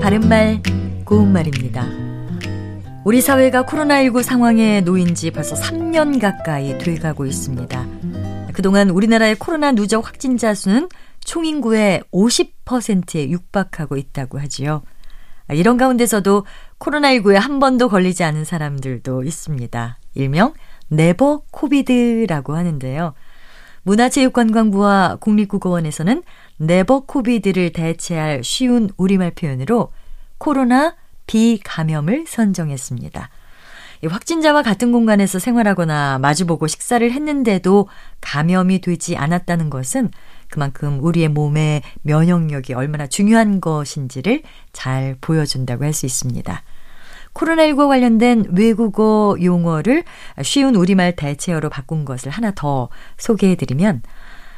바른말, 고운말입니다. 우리 사회가 코로나19 상황에 놓인 지 벌써 3년 가까이 돼가고 있습니다. 그동안 우리나라의 코로나 누적 확진자 수는 총 인구의 50%에 육박하고 있다고 하지요. 이런 가운데서도 코로나19에 한 번도 걸리지 않은 사람들도 있습니다. 일명 네버 코비드라고 하는데요. 문화체육관광부와 국립국어원에서는 네버 코비드를 대체할 쉬운 우리말 표현으로 코로나 비감염을 선정했습니다. 확진자와 같은 공간에서 생활하거나 마주보고 식사를 했는데도 감염이 되지 않았다는 것은 그만큼 우리의 몸의 면역력이 얼마나 중요한 것인지를 잘 보여준다고 할 수 있습니다. 코로나19와 관련된 외국어 용어를 쉬운 우리말 대체어로 바꾼 것을 하나 더 소개해드리면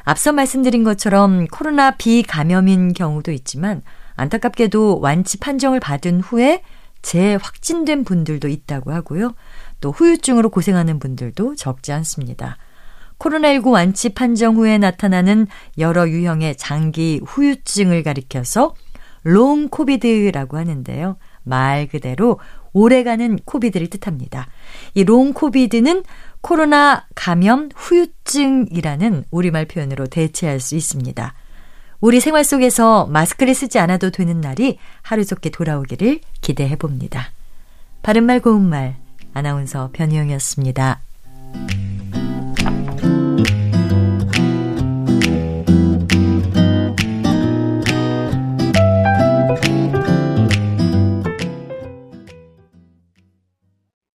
앞서 말씀드린 것처럼 코로나 비감염인 경우도 있지만 안타깝게도 완치 판정을 받은 후에 재확진된 분들도 있다고 하고요. 또 후유증으로 고생하는 분들도 적지 않습니다. 코로나19 완치 판정 후에 나타나는 여러 유형의 장기 후유증을 가리켜서 long COVID라고 하는데요. 말 그대로 오래가는 COVID를 뜻합니다. 이 롱 코비드는 코로나 감염 후유증이라는 우리말 표현으로 대체할 수 있습니다. 우리 생활 속에서 마스크를 쓰지 않아도 되는 날이 하루속히 돌아오기를 기대해 봅니다. 바른말 고운말 아나운서 변희영이었습니다.